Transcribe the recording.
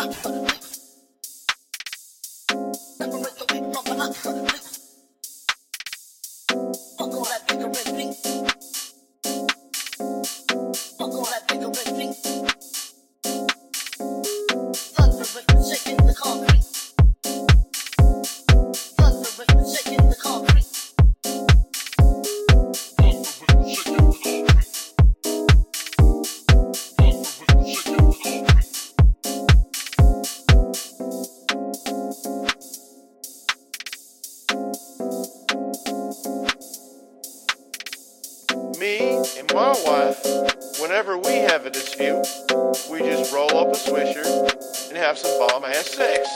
Me my wife, whenever we have a dispute, we just roll up a swisher and have some bomb ass sex.